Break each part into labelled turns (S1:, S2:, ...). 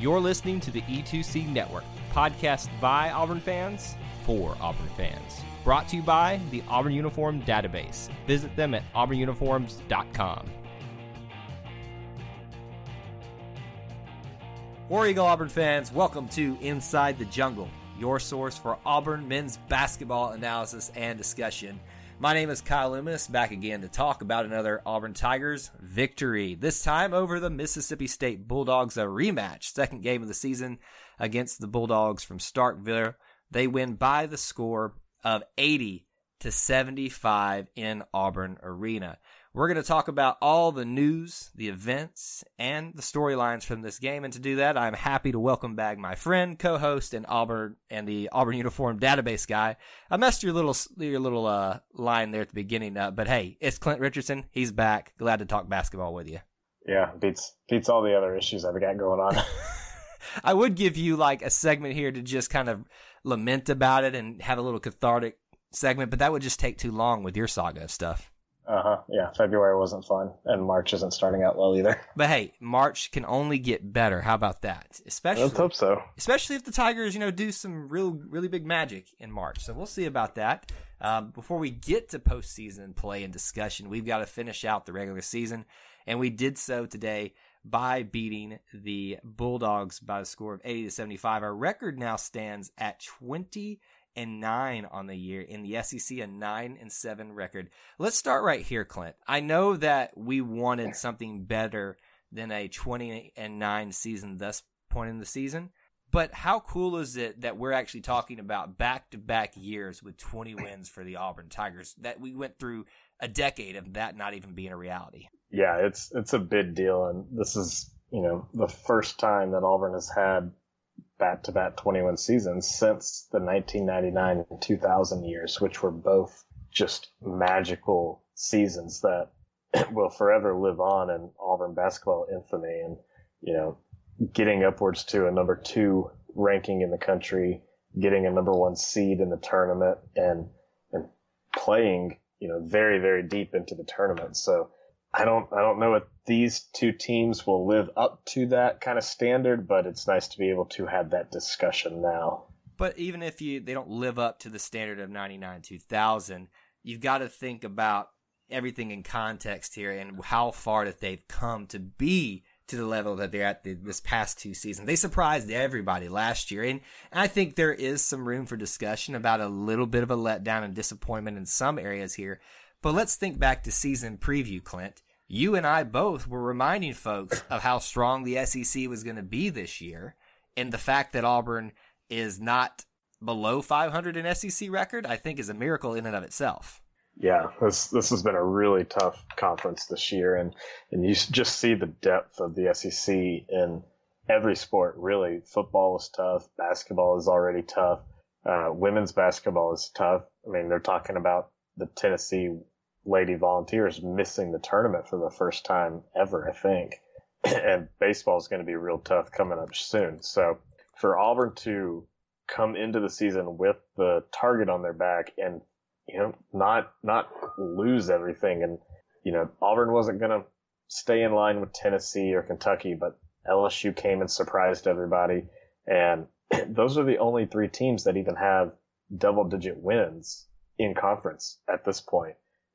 S1: You're listening to the E2C Network, podcast by Auburn fans for Auburn fans. Brought to you by the Auburn Uniform Database. Visit them at auburnuniforms.com. War Eagle Auburn fans, welcome to Inside the Jungle, your source for Auburn men's basketball analysis and discussion. My name is Kyle Loomis, back again to talk about another Auburn Tigers victory. This time over the Mississippi State Bulldogs, a rematch, second game of the season against the Bulldogs from Starkville. They win by the score of 80 to 75 in Auburn Arena. We're going to talk about all the news, the events, and the storylines from this game. And to do that, I'm happy to welcome back my friend, co-host, and Auburn and the Auburn uniform database guy. I messed your little your little uh, line there at the beginning, uh, but hey, it's Clint Richardson. He's back. Glad to talk basketball with you.
S2: Yeah, beats beats all the other issues I've got going on.
S1: I would give you like a segment here to just kind of lament about it and have a little cathartic segment, but that would just take too long with your saga of stuff.
S2: Uh huh. Yeah, February wasn't fun, and March isn't starting out well either.
S1: But hey, March can only get better. How about that? Especially,
S2: let's hope so.
S1: Especially if the Tigers, you know, do some real, really big magic in March. So we'll see about that. Um, before we get to postseason play and discussion, we've got to finish out the regular season, and we did so today by beating the Bulldogs by a score of 80 to 75. Our record now stands at 20 and nine on the year in the SEC, a nine and seven record. Let's start right here, Clint. I know that we wanted something better than a 20 and nine season thus point in the season. But how cool is it that we're actually talking about back to back years with 20 wins for the Auburn Tigers? That we went through a decade of that not even being a reality.
S2: Yeah, it's it's a big deal, and this is you know the first time that Auburn has had back to back 21 seasons since the 1999 and 2000 years, which were both just magical seasons that will forever live on in Auburn basketball infamy. And, you know, getting upwards to a number two ranking in the country, getting a number one seed in the tournament and, and playing, you know, very, very deep into the tournament. So I don't I don't know if these two teams will live up to that kind of standard, but it's nice to be able to have that discussion now.
S1: But even if you they don't live up to the standard of 99 2000, you've got to think about everything in context here and how far that they've come to be to the level that they're at the, this past two seasons. They surprised everybody last year. And, and I think there is some room for discussion about a little bit of a letdown and disappointment in some areas here. But let's think back to season preview, Clint. You and I both were reminding folks of how strong the SEC was going to be this year, and the fact that Auburn is not below 500 in SEC record, I think, is a miracle in and of itself.
S2: Yeah, this this has been a really tough conference this year, and and you just see the depth of the SEC in every sport. Really, football is tough, basketball is already tough, uh, women's basketball is tough. I mean, they're talking about the Tennessee Lady Volunteers missing the tournament for the first time ever, I think. and baseball is going to be real tough coming up soon. So for Auburn to come into the season with the target on their back and you know not not lose everything and you know Auburn wasn't going to stay in line with Tennessee or Kentucky, but LSU came and surprised everybody and those are the only three teams that even have double digit wins in conference at this.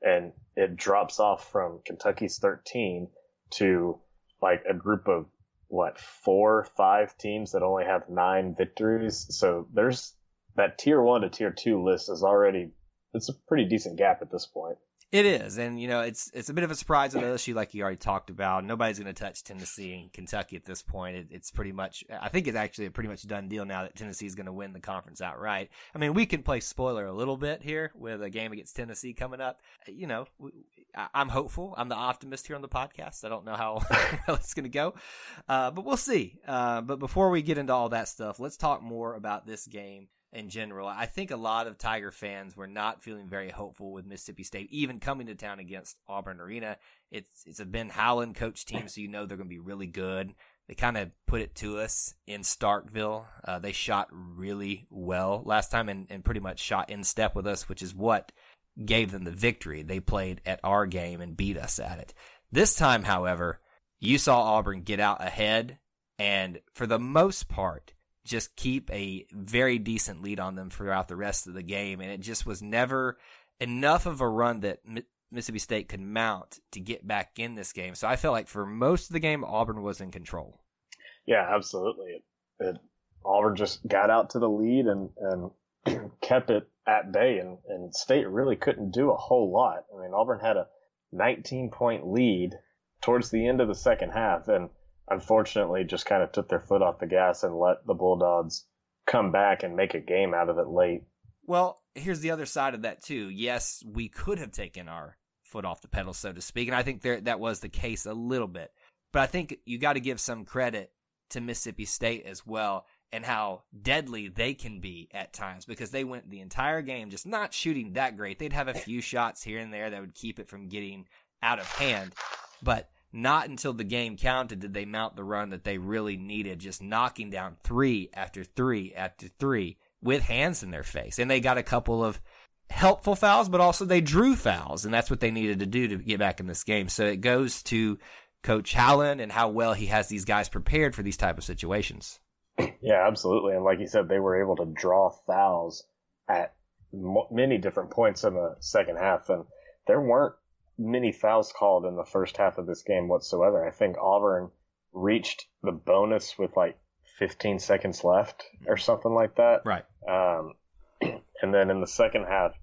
S2: And it drops off from Kentucky's 13 to like a group of what, four, five teams that only have nine victories. So there's that tier one to tier two list is already, it's a pretty decent gap at this point.
S1: It is, and you know, it's it's a bit of a surprise with LSU, like you already talked about. Nobody's going to touch Tennessee and Kentucky at this point. It, it's pretty much, I think it's actually a pretty much done deal now that Tennessee is going to win the conference outright. I mean, we can play spoiler a little bit here with a game against Tennessee coming up. You know, I'm hopeful. I'm the optimist here on the podcast. I don't know how well it's going to go, uh, but we'll see. Uh, but before we get into all that stuff, let's talk more about this game in general. I think a lot of Tiger fans were not feeling very hopeful with Mississippi State even coming to town against Auburn Arena. It's it's a Ben Howland coach team, so you know they're going to be really good. They kind of put it to us in Starkville. Uh, they shot really well last time and, and pretty much shot in step with us, which is what gave them the victory. They played at our game and beat us at it. This time, however, you saw Auburn get out ahead and for the most part, just keep a very decent lead on them throughout the rest of the game. And it just was never enough of a run that Mississippi State could mount to get back in this game. So I felt like for most of the game, Auburn was in control.
S2: Yeah, absolutely. It, it, Auburn just got out to the lead and, and kept it at bay, and, and State really couldn't do a whole lot. I mean, Auburn had a 19 point lead towards the end of the second half, and unfortunately just kind of took their foot off the gas and let the Bulldogs come back and make a game out of it late.
S1: Well, here's the other side of that too. Yes, we could have taken our foot off the pedal, so to speak, and I think there that was the case a little bit. But I think you got to give some credit to Mississippi State as well and how deadly they can be at times because they went the entire game just not shooting that great. They'd have a few shots here and there that would keep it from getting out of hand, but not until the game counted did they mount the run that they really needed, just knocking down three after three after three with hands in their face. And they got a couple of helpful fouls, but also they drew fouls, and that's what they needed to do to get back in this game. So it goes to Coach Howland and how well he has these guys prepared for these type of situations.
S2: Yeah, absolutely. And like you said, they were able to draw fouls at many different points in the second half, and there weren't many fouls called in the first half of this game whatsoever. I think Auburn reached the bonus with like 15 seconds left or something like that.
S1: Right.
S2: Um, and then in the second half,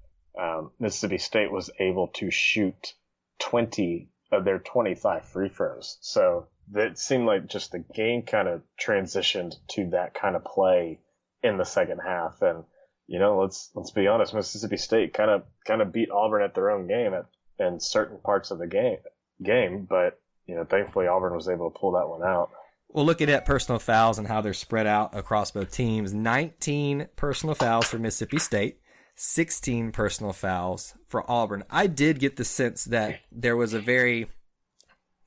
S2: um, Mississippi State was able to shoot 20 of their 25 free throws. So it seemed like just the game kind of transitioned to that kind of play in the second half. And, you know, let's, let's be honest, Mississippi State kind of, kind of beat Auburn at their own game at, in certain parts of the game, game, but, you know, thankfully Auburn was able to pull that one out.
S1: Well, looking at personal fouls and how they're spread out across both teams, 19 personal fouls for Mississippi State, 16 personal fouls for Auburn. I did get the sense that there was a very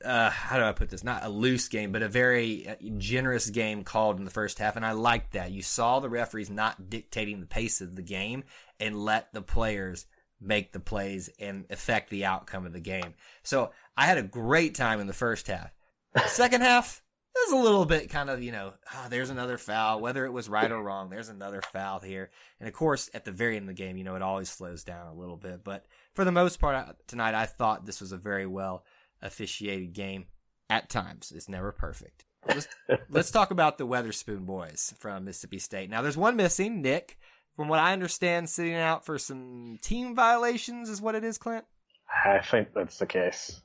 S1: uh, how do I put this? Not a loose game, but a very uh, generous game called in the first half, and I liked that. You saw the referees not dictating the pace of the game and let the players make the plays and affect the outcome of the game. So I had a great time in the first half. Second half, it was a little bit kind of, you know, oh, there's another foul, whether it was right or wrong, there's another foul here. And of course, at the very end of the game, you know, it always slows down a little bit. But for the most part tonight, I thought this was a very well officiated game at times. It's never perfect. Let's, let's talk about the Weatherspoon boys from Mississippi State. Now, there's one missing, Nick. From what I understand, sitting out for some team violations is what it is, Clint.
S2: I think that's the case.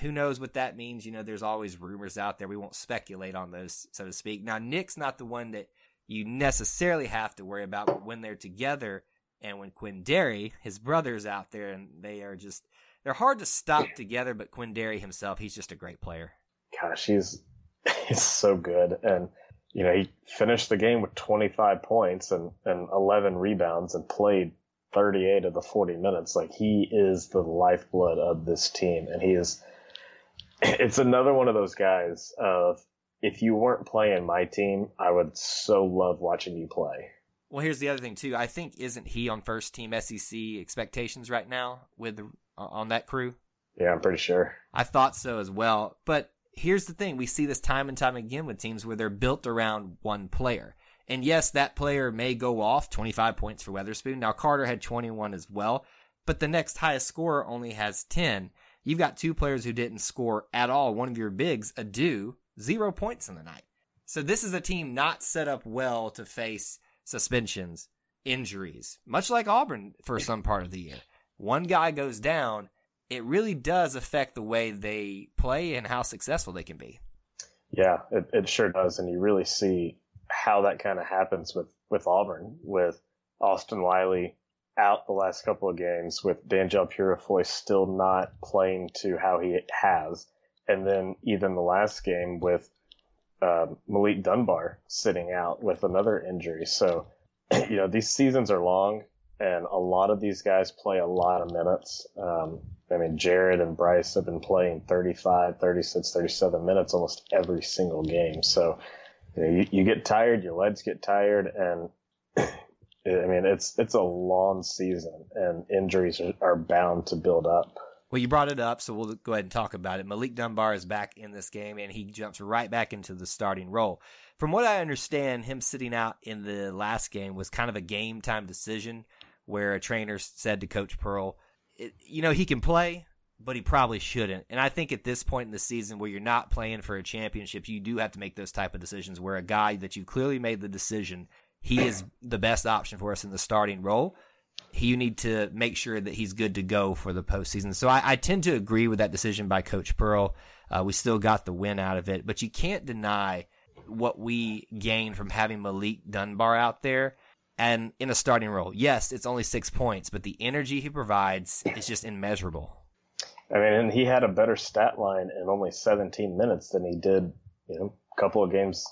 S1: Who knows what that means? You know, there's always rumors out there. We won't speculate on those, so to speak. Now, Nick's not the one that you necessarily have to worry about, but when they're together and when Quinndary, his brother's out there, and they are just they're hard to stop together, but Quinndary himself, he's just a great player.
S2: Gosh, he's he's so good, and you know he finished the game with 25 points and and 11 rebounds and played 38 of the 40 minutes. Like he is the lifeblood of this team, and he is. It's another one of those guys of if you weren't playing my team, I would so love watching you play.
S1: Well, here's the other thing too. I think isn't he on first team SEC expectations right now with uh, on that crew?
S2: Yeah, I'm pretty sure.
S1: I thought so as well. But here's the thing we see this time and time again with teams where they're built around one player. And yes, that player may go off 25 points for Weatherspoon. Now, Carter had 21 as well, but the next highest scorer only has 10. You've got two players who didn't score at all. One of your bigs, Ado, zero points in the night. So this is a team not set up well to face suspensions, injuries, much like Auburn for some part of the year one guy goes down, it really does affect the way they play and how successful they can be.
S2: Yeah, it, it sure does. And you really see how that kind of happens with, with Auburn, with Austin Wiley out the last couple of games with Danjel Purifoy still not playing to how he has. And then even the last game with uh, Malik Dunbar sitting out with another injury. So, you know, these seasons are long and a lot of these guys play a lot of minutes. Um, I mean, Jared and Bryce have been playing 35, 36, 37 minutes almost every single game. So, you, know, you, you get tired, your legs get tired, and I mean, it's it's a long season, and injuries are, are bound to build up.
S1: Well, you brought it up, so we'll go ahead and talk about it. Malik Dunbar is back in this game, and he jumps right back into the starting role. From what I understand, him sitting out in the last game was kind of a game time decision where a trainer said to Coach Pearl, you know, he can play, but he probably shouldn't. And I think at this point in the season where you're not playing for a championship, you do have to make those type of decisions where a guy that you clearly made the decision he is the best option for us in the starting role. You need to make sure that he's good to go for the postseason. So I, I tend to agree with that decision by Coach Pearl. Uh, we still got the win out of it, but you can't deny what we gained from having Malik Dunbar out there and in a starting role. Yes, it's only six points, but the energy he provides is just immeasurable.
S2: I mean, and he had a better stat line in only 17 minutes than he did, you know, a couple of games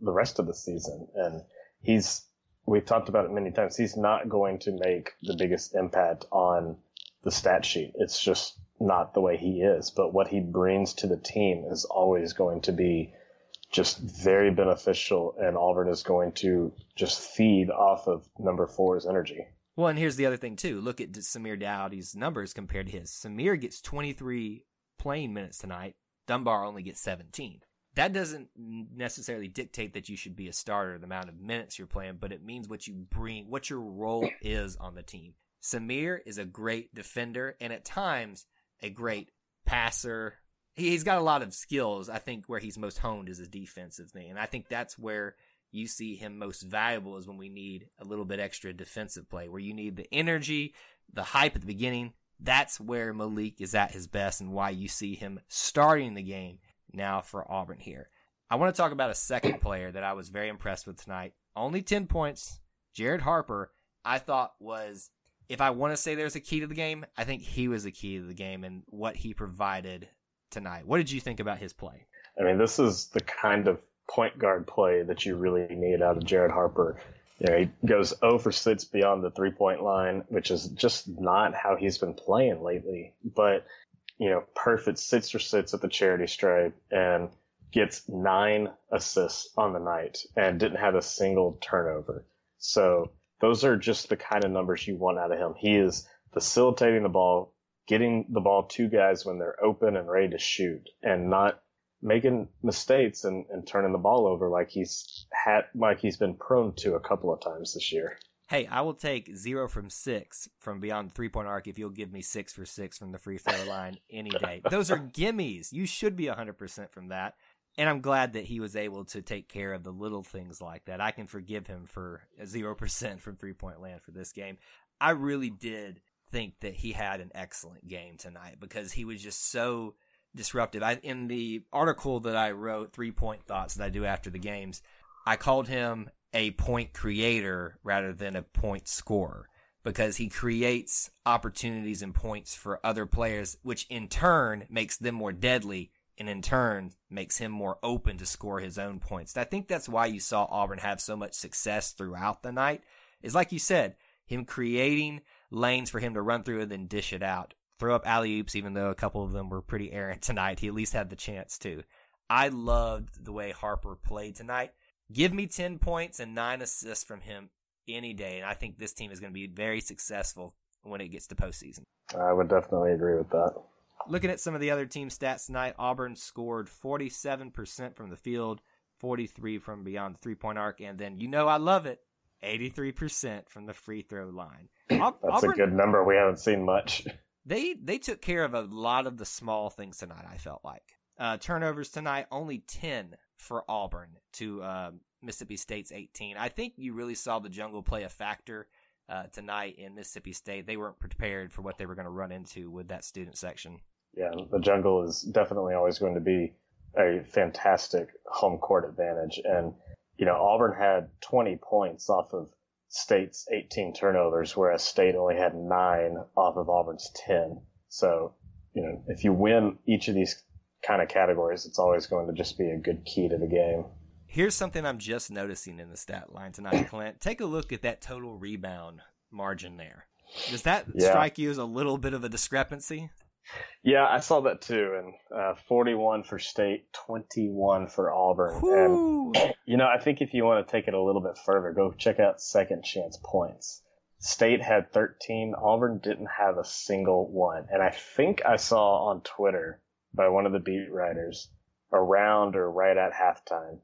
S2: the rest of the season. And he's we've talked about it many times. He's not going to make the biggest impact on the stat sheet. It's just not the way he is. But what he brings to the team is always going to be just very beneficial, and Auburn is going to just feed off of number four's energy.
S1: Well, and here's the other thing too. Look at Samir Doughty's numbers compared to his. Samir gets 23 playing minutes tonight. Dunbar only gets 17 that doesn't necessarily dictate that you should be a starter, the amount of minutes you're playing, but it means what you bring, what your role is on the team. Samir is a great defender and at times a great passer. He's got a lot of skills. I think where he's most honed is his defensive thing. And I think that's where you see him most valuable is when we need a little bit extra defensive play, where you need the energy, the hype at the beginning. That's where Malik is at his best and why you see him starting the game now for Auburn here. I want to talk about a second player that I was very impressed with tonight. Only 10 points. Jared Harper, I thought was, if I want to say there's a key to the game, I think he was the key to the game and what he provided tonight. What did you think about his play?
S2: I mean, this is the kind of point guard play that you really need out of Jared Harper. You know, he goes 0 for 6 beyond the three point line, which is just not how he's been playing lately. But you know, perfect sits or sits at the charity stripe and gets nine assists on the night and didn't have a single turnover. So those are just the kind of numbers you want out of him. He is facilitating the ball, getting the ball to guys when they're open and ready to shoot and not making mistakes and, and turning the ball over like he's had, like he's been prone to a couple of times this year
S1: hey, I will take zero from six from beyond three point arc if you'll give me six for six from the free throw line any day. Those are gimmies. You should be 100% from that. And I'm glad that he was able to take care of the little things like that. I can forgive him for 0% from three point land for this game. I really did think that he had an excellent game tonight because he was just so disruptive. I, in the article that I wrote, Three Point Thoughts, that I do after the games, I called him a point creator rather than a point scorer because he creates opportunities and points for other players, which in turn makes them more deadly and in turn makes him more open to score his own points. I think that's why you saw Auburn have so much success throughout the night. Is like you said, him creating lanes for him to run through and then dish it out. Throw up alley oops, even though a couple of them were pretty errant tonight. He at least had the chance to. I loved the way Harper played tonight. Give me 10 points and nine assists from him any day. And I think this team is going to be very successful when it gets to postseason.
S2: I would definitely agree with that.
S1: Looking at some of the other team stats tonight, Auburn scored 47% from the field, 43 from beyond the three point arc, and then you know I love it, 83% from the free throw line.
S2: That's Auburn, a good number. We haven't seen much.
S1: They they took care of a lot of the small things tonight. I felt like uh, turnovers tonight, only 10 for Auburn to uh, Mississippi State's 18. I think you really saw the jungle play a factor uh, tonight in Mississippi State. They weren't prepared for what they were going to run into with that student section.
S2: Yeah, the jungle is definitely always going to be a fantastic home court advantage. And, you know, Auburn had 20 points off of State's 18 turnovers, whereas State only had nine off of Auburn's 10. So, you know, if you win each of these kind of categories, it's always going to just be a good key to the game.
S1: Here's something I'm just noticing in the stat line tonight, Clint. Take a look at that total rebound margin there. Does that yeah. strike you as a little bit of a discrepancy?
S2: Yeah, I saw that too. And uh, 41 for State, 21 for Auburn. And, you know, I think if you want to take it a little bit further, go check out second chance points. State had 13. Auburn didn't have a single one. And I think I saw on Twitter by one of the beat writers around or right at halftime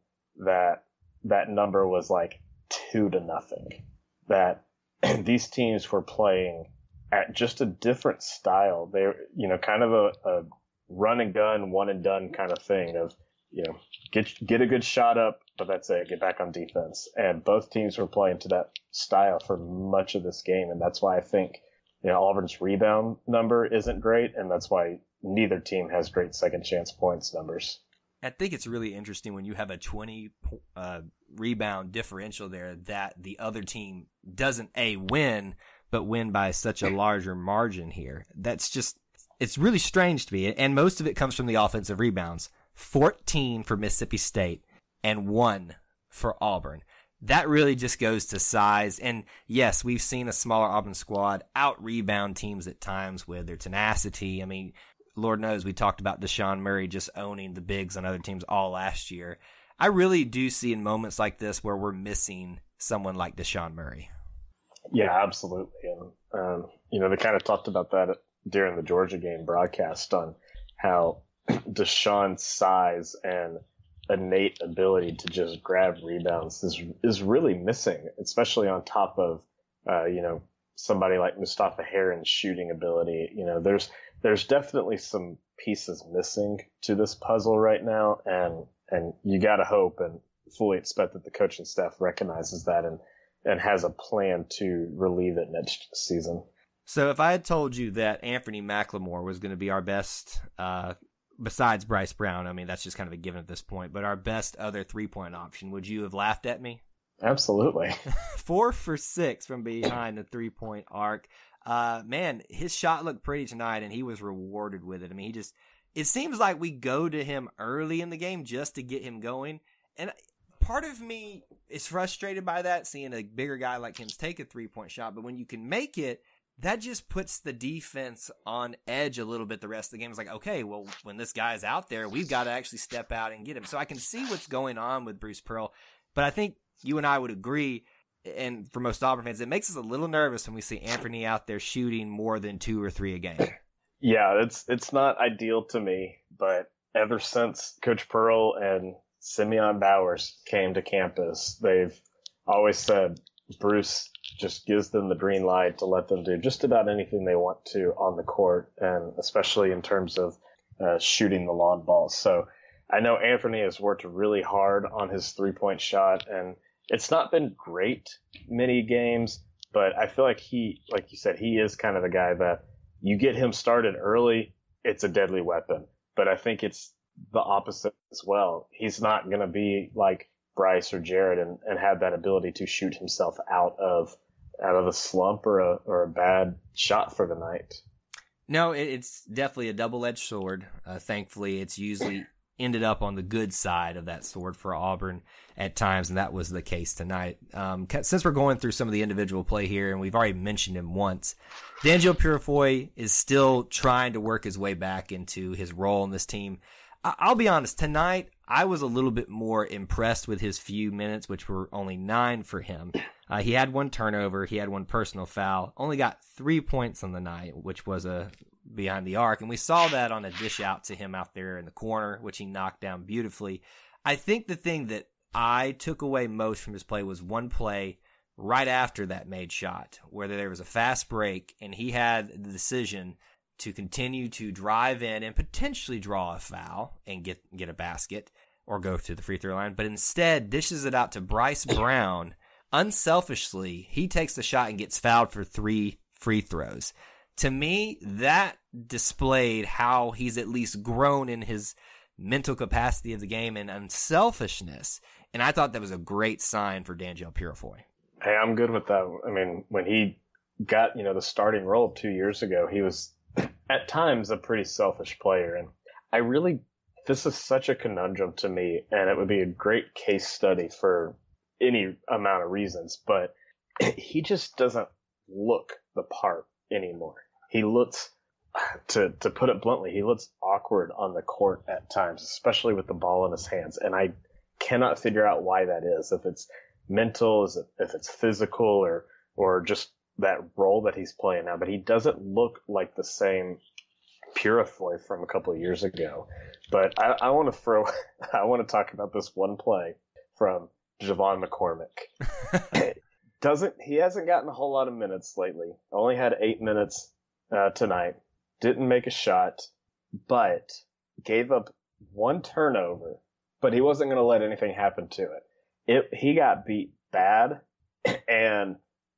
S2: that that number was like two to nothing. That these teams were playing at just a different style. They're, you know, kind of a, a run and gun, one and done kind of thing of, you know, get, get a good shot up, but that's it. Get back on defense. And both teams were playing to that style for much of this game. And that's why I think, you know, Auburn's rebound number isn't great. And that's why neither team has great second chance points numbers.
S1: I think it's really interesting when you have a 20 uh, rebound differential there that the other team doesn't a win, but win by such a larger margin here. That's just it's really strange to me, and most of it comes from the offensive rebounds. 14 for Mississippi State and one for Auburn. That really just goes to size. And yes, we've seen a smaller Auburn squad out rebound teams at times with their tenacity. I mean, Lord knows we talked about Desean Murray just owning the bigs on other teams all last year. I really do see in moments like this where we're missing someone like Desean Murray.
S2: Yeah, absolutely. And, um, you know, they kind of talked about that during the Georgia game broadcast on how Desean's size and innate ability to just grab rebounds is is really missing, especially on top of uh, you know somebody like Mustapha Heron's shooting ability. You know, there's there's definitely some pieces missing to this puzzle right now, and and you got to hope and fully expect that the coaching staff recognizes that and and has a plan to relieve it next season.
S1: So if I had told you that Anfernee McLemore was going to be our best, uh, besides Bryce Brown, I mean that's just kind of a given at this point, but our best other three point option, would you have laughed at me?
S2: Absolutely.
S1: Four for six from behind the three point arc uh, man, his shot looked pretty tonight, and he was rewarded with it. I mean, he just, it seems like we go to him early in the game just to get him going. And part of me is frustrated by that, seeing a bigger guy like him take a three point shot. But when you can make it, that just puts the defense on edge a little bit the rest of the game. It's like, okay, well, when this guy's out there, we've got to actually step out and get him. So I can see what's going on with Bruce Pearl. But I think you and I would agree and for most Auburn fans, it makes us a little nervous when we see Anfernee out there shooting more than two or three a game.
S2: Yeah, it's it's not ideal to me, but ever since Coach Pearl and Simeon Bowers came to campus, they've always said Bruce just gives them the green light to let them do just about anything they want to on the court, and especially in terms of uh, shooting the long ball. So I know Anfernee has worked really hard on his three point shot, and it's not been great many games, but I feel like he, like you said, he is kind of the guy that you get him started early, it's a deadly weapon. But I think it's the opposite as well. He's not going to be like Bryce or Jared and, and have that ability to shoot himself out of out of a slump or a or a bad shot for the night.
S1: No, it's definitely a double edged sword. Uh, thankfully, it's usually ended up on the good side of that sword for Auburn at times, and that was the case tonight. Um, since we're going through some of the individual play here, and we've already mentioned him once, Danjel Purifoy is still trying to work his way back into his role in this team. I'll be honest, tonight I was a little bit more impressed with his few minutes, which were only nine for him. Uh, he had one turnover, he had one personal foul, only got three points on the night, which was a behind the arc. And we saw that on a dish out to him out there in the corner, which he knocked down beautifully. I think the thing that I took away most from his play was one play right after that made shot, where there was a fast break and he had the decision to continue to drive in and potentially draw a foul and get get a basket or go to the free throw line, but instead dishes it out to Bryce Brown. Unselfishly, he takes the shot and gets fouled for three free throws to me, that displayed how he's at least grown in his mental capacity of the game and unselfishness. And I thought that was a great sign for Danjel Purifoy.
S2: Hey, I'm good with that. I mean, when he got, you know, the starting role two years ago, he was at times a pretty selfish player. And I really, this is such a conundrum to me, and it would be a great case study for any amount of reasons, but he just doesn't look the part anymore. He looks, to, to put it bluntly, he looks awkward on the court at times, especially with the ball in his hands. And I cannot figure out why that is. If it's mental, if it's physical or, or just that role that he's playing now, but he doesn't look like the same Purifoy from a couple of years ago. But I, I want to throw, I want to talk about this one play from J'Von McCormick. Doesn't he hasn't gotten a whole lot of minutes lately. Only had eight minutes uh, tonight. Didn't make a shot, but gave up one turnover. But he wasn't going to let anything happen to it. It he got beat bad, and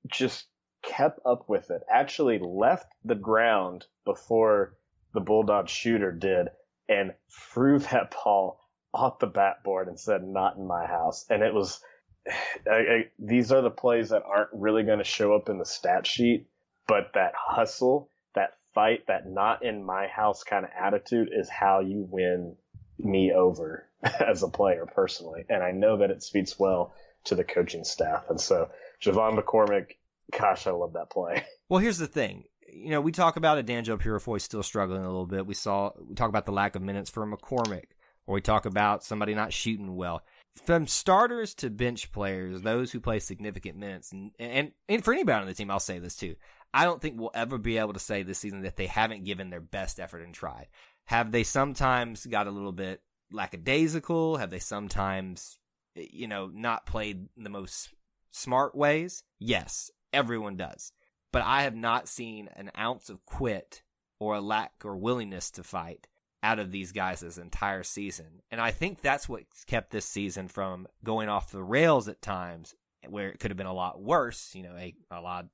S2: just kept up with it. Actually left the ground before the Bulldog shooter did and threw that ball off the backboard and said, not in my house. And it was, I, I, these are the plays that aren't really going to show up in the stat sheet, but that hustle, that fight, that not in my house kind of attitude is how you win me over as a player personally. And I know that it speaks well to the coaching staff. And so J'Von McCormick Gosh, I love that play.
S1: Well, here's the thing. You know, we talk about it. Danjel Purifoy still struggling a little bit. We saw we talk about the lack of minutes for McCormick, or we talk about somebody not shooting well. From starters to bench players, those who play significant minutes, and, and, and for anybody on the team, I'll say this too. I don't think we'll ever be able to say this season that they haven't given their best effort and tried. Have they sometimes got a little bit lackadaisical? Have they sometimes, you know, not played the most smart ways? Yes. Everyone does. But I have not seen an ounce of quit or a lack or willingness to fight out of these guys this entire season. And I think that's what kept this season from going off the rails at times where it could have been a lot worse, you know, a, a lot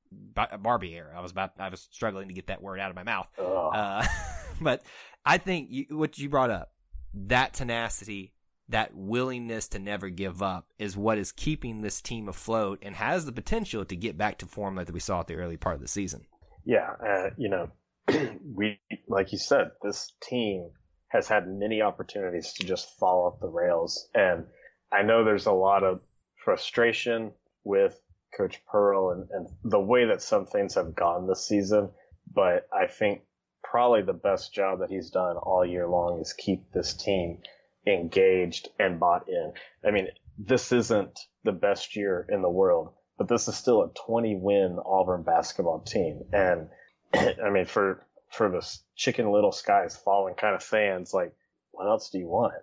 S1: Barbie era. I was about, I was struggling to get that word out of my mouth. Uh, but I think you, what you brought up, that tenacity, that willingness to never give up is what is keeping this team afloat and has the potential to get back to form that we saw at the early part of the season.
S2: Yeah, uh, you know, we like you said, this team has had many opportunities to just fall off the rails, and I know there's a lot of frustration with Coach Pearl and, and the way that some things have gone this season, but I think probably the best job that he's done all year long is keep this team engaged and bought in. I mean, this isn't the best year in the world, but this is still a 20 win Auburn basketball team. And I mean, for, for the chicken little skies falling kind of fans, like, what else do you want?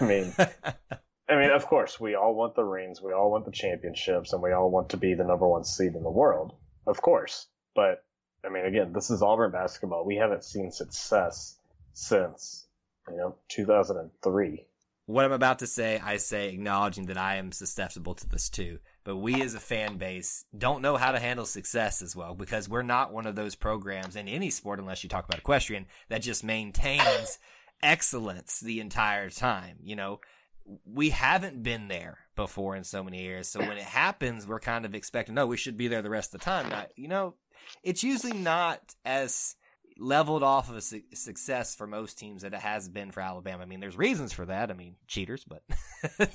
S2: I mean, I mean, of course, we all want the rings, we all want the championships, and we all want to be the number one seed in the world, of course. But I mean, again, this is Auburn basketball. We haven't seen success since you know, 2003.
S1: What I'm about to say, I say acknowledging that I am susceptible to this too. But we as a fan base don't know how to handle success as well because we're not one of those programs in any sport, unless you talk about equestrian, that just maintains excellence the entire time. You know, we haven't been there before in so many years. So when it happens, we're kind of expecting, no, we should be there the rest of the time. Not, you know, it's usually not as leveled off of a su- success for most teams that it has been for Alabama. I mean, there's reasons for that. I mean, cheaters, but uh,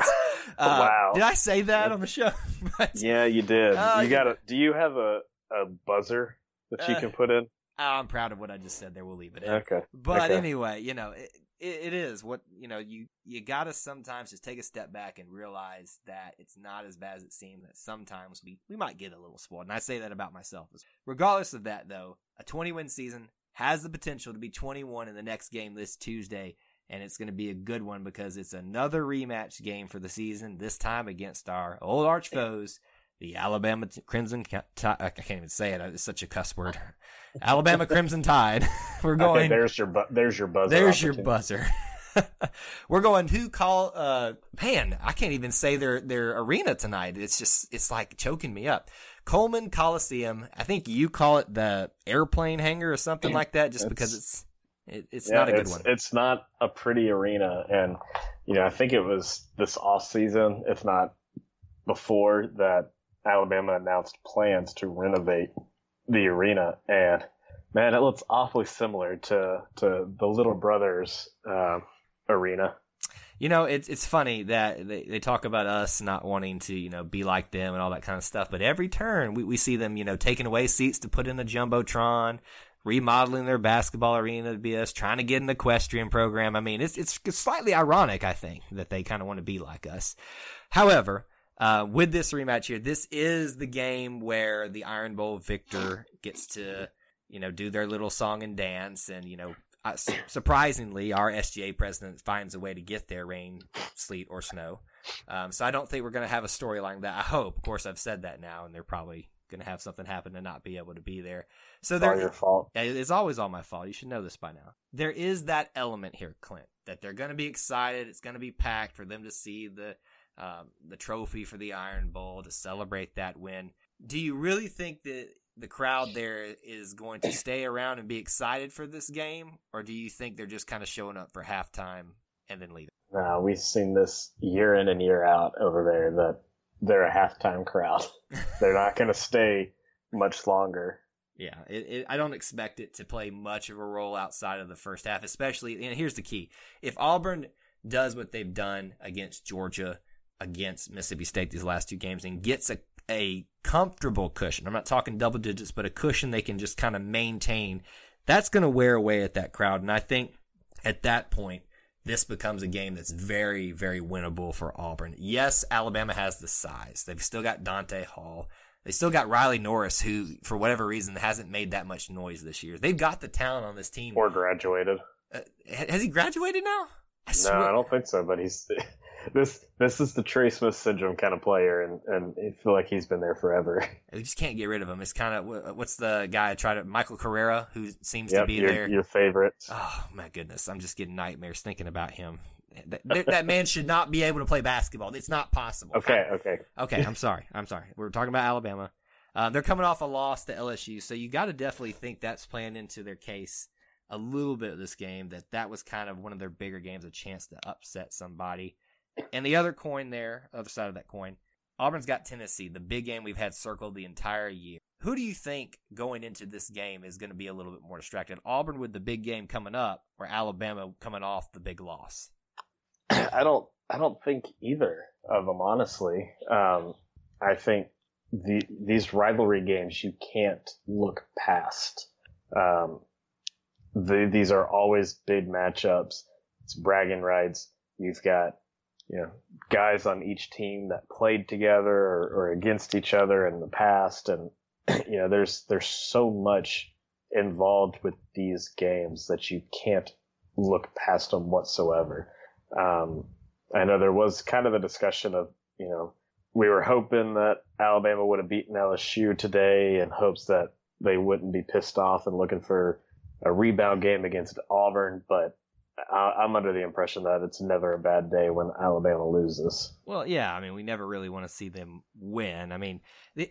S2: wow,
S1: did I say that on the show?
S2: but, yeah, you did. Uh, you got a? Do you have a a buzzer that you uh, can put in?
S1: I'm proud of what I just said. There, we'll leave it. In.
S2: Okay.
S1: But
S2: okay.
S1: anyway, you know, it, it, it is what you know. You you gotta sometimes just take a step back and realize that it's not as bad as it seems. That sometimes we we might get a little spoiled, and I say that about myself. Regardless of that, though, a 20 win season has the potential to be 21 in the next game this Tuesday. And it's going to be a good one because it's another rematch game for the season, this time against our old arch foes, the Alabama Crimson Tide. I can't even say it. It's such a cuss word. Alabama Crimson Tide. We're going.
S2: Okay, there's your bu- there's your buzzer.
S1: There's your buzzer. We're going to call. Uh, man, I can't even say their their arena tonight. It's just it's like choking me up. Coleman Coliseum. I think you call it the airplane hangar or something like that, just it's, because it's it, it's yeah, not a good
S2: it's,
S1: one.
S2: It's not a pretty arena, and you know I think it was this off season, if not before, that Alabama announced plans to renovate the arena, and man, it looks awfully similar to to the Little Brothers uh, arena.
S1: You know, it's it's funny that they, they talk about us not wanting to, you know, be like them and all that kind of stuff. But every turn we, we see them, you know, taking away seats to put in the jumbotron, remodeling their basketball arena to be us, trying to get an equestrian program. I mean, it's it's slightly ironic, I think, that they kind of want to be like us. However, uh, with this rematch here, this is the game where the Iron Bowl victor gets to, you know, do their little song and dance, and you know, uh, surprisingly, our SGA president finds a way to get there, rain, sleet, or snow. Um, so I don't think we're going to have a storyline that I hope. Of course, I've said that now, and they're probably going to have something happen to not be able to be there. So
S2: it's all your fault.
S1: It's always all my fault. You should know this by now. There is that element here, Clint, that they're going to be excited. It's going to be packed for them to see the um, the trophy for the Iron Bowl to celebrate that win. Do you really think that the crowd there is going to stay around and be excited for this game, or do you think they're just kind of showing up for halftime and then leaving?
S2: No, we've seen this year in and year out over there that they're a halftime crowd. they're not going to stay much longer.
S1: Yeah, it, it, I don't expect it to play much of a role outside of the first half, especially. And here's the key: if Auburn does what they've done against Georgia, against Mississippi State these last two games, and gets a a comfortable cushion, I'm not talking double digits, but a cushion they can just kind of maintain, that's going to wear away at that crowd. And I think at that point, this becomes a game that's very, very winnable for Auburn. Yes, Alabama has the size. They've still got Donta Hall. They still got Riley Norris, who, for whatever reason, hasn't made that much noise this year. They've got the talent on this team.
S2: Or graduated.
S1: Uh, has he graduated now?
S2: I no, I don't think so. But he's this this is the Trey Smith syndrome kind of player, and and I feel like he's been there forever.
S1: We just can't get rid of him. It's kind of what's the guy I tried to Michael Carrera, who seems yep, to be
S2: your,
S1: there.
S2: Your favorite.
S1: Oh my goodness, I'm just getting nightmares thinking about him. That, that man should not be able to play basketball. It's not possible.
S2: Okay, okay,
S1: okay. I'm sorry. I'm sorry. We're talking about Alabama. Uh, they're coming off a loss to LSU, so you got to definitely think that's playing into their case a little bit of this game. That that was kind of one of their bigger games, a chance to upset somebody. And the other coin there, other side of that coin, Auburn's got Tennessee, the big game we've had circled the entire year. Who do you think going into this game is going to be a little bit more distracted? Auburn with the big game coming up, or Alabama coming off the big loss?
S2: I don't. I don't think either of them, honestly. Um, I think the these rivalry games you can't look past. Um, the, these are always big matchups. It's bragging rights. You've got you know, guys on each team that played together or, or against each other in the past. And, you know, there's, there's so much involved with these games that you can't look past them whatsoever. Um, I know there was kind of a discussion of, you know, we were hoping that Alabama would have beaten LSU today in hopes that they wouldn't be pissed off and looking for a rebound game against Auburn, but I'm under the impression that it's never a bad day when Alabama loses.
S1: Well, yeah, I mean, we never really want to see them win. I mean,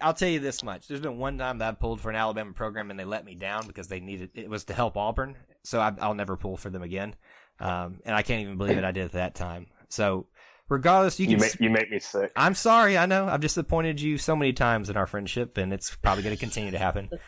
S1: I'll tell you this much: there's been one time that I pulled for an Alabama program and they let me down because they needed it was to help Auburn. So I, will never pull for them again, um, and I can't even believe it. I did at that time. So regardless, you can.
S2: You make, you make me sick.
S1: I'm sorry. I know I've disappointed you so many times in our friendship, and it's probably going to continue to happen.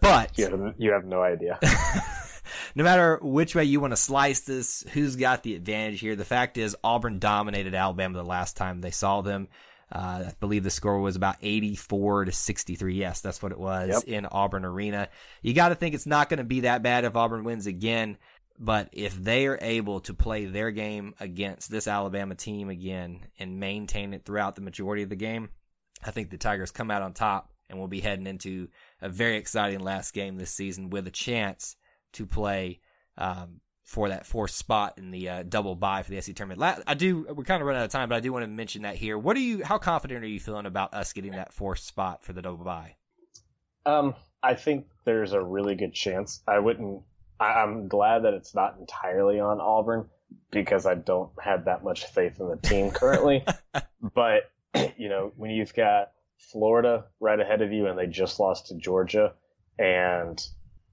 S1: But
S2: you have, you have no idea.
S1: no matter which way you want to slice this, who's got the advantage here? The fact is, Auburn dominated Alabama the last time they saw them. Uh, I believe the score was about 84 to 63. Yes, that's what it was yep. in Auburn Arena. You got to think it's not going to be that bad if Auburn wins again. But if they are able to play their game against this Alabama team again and maintain it throughout the majority of the game, I think the Tigers come out on top and we'll be heading into a very exciting last game this season with a chance to play um, for that fourth spot in the uh, double bye for the SEC tournament. I do. We're kind of running out of time, but I do want to mention that here. What are you? How confident are you feeling about us getting that fourth spot for the double bye?
S2: Um, I think there's a really good chance. I wouldn't. I, I'm glad that it's not entirely on Auburn because I don't have that much faith in the team currently. but you know, when you've got Florida right ahead of you and they just lost to Georgia, and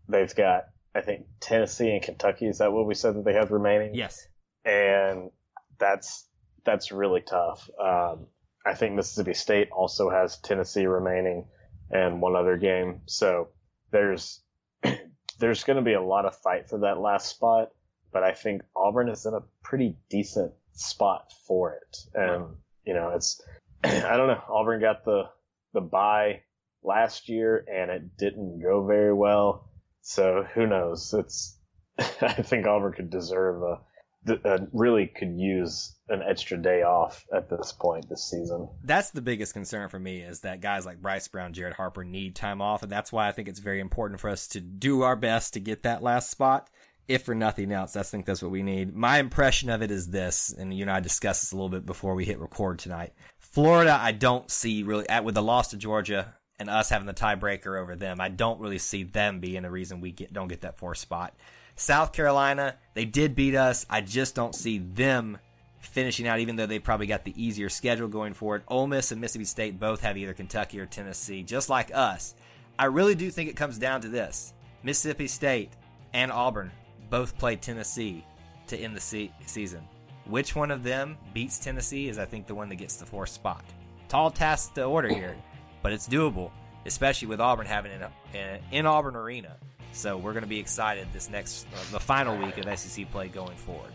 S2: they've got I think Tennessee and Kentucky. Is that what we said that they have remaining?
S1: Yes.
S2: And that's that's really tough. Um, I think Mississippi State also has Tennessee remaining and one other game. So there's there's going to be a lot of fight for that last spot, but I think Auburn is in a pretty decent spot for it. And you know, it's I don't know. Auburn got the the bye last year and it didn't go very well. So who knows? It's I think Auburn could deserve a uh, really could use an extra day off at this point this season.
S1: That's the biggest concern for me is that guys like Bryce Brown, Jared Harper need time off, and that's why I think it's very important for us to do our best to get that last spot. If for nothing else, I think that's what we need. My impression of it is this, and you and I discussed this a little bit before we hit record tonight. Florida, I don't see really at with the loss to Georgia and us having the tiebreaker over them. I don't really see them being the reason we get don't get that fourth spot. South Carolina, they did beat us. I just don't see them finishing out, even though they probably got the easier schedule going forward. Ole Miss and Mississippi State both have either Kentucky or Tennessee, just like us. I really do think it comes down to this Mississippi State and Auburn both play Tennessee to end the se- season. Which one of them beats Tennessee is, I think, the one that gets the fourth spot. Tall task to order here, but it's doable, especially with Auburn having an in Auburn Arena. So we're going to be excited this next, uh, the final week of SEC play going forward.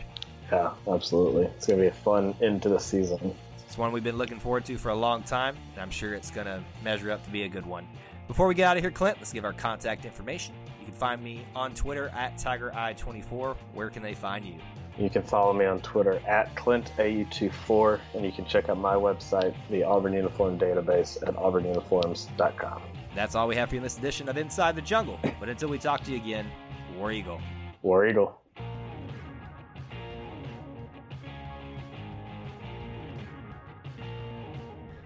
S2: Yeah, absolutely. It's going to be a fun end to the season.
S1: It's one we've been looking forward to for a long time, and I'm sure it's going to measure up to be a good one. Before we get out of here, Clint, let's give our contact information. You can find me on Twitter at TigerEye24. Where can they find you?
S2: You can follow me on Twitter at ClintAU24, and you can check out my website, the Auburn Uniform Database, at auburnuniforms.com.
S1: That's all we have for you in this edition of Inside the Jungle. But until we talk to you again, War Eagle.
S2: War Eagle.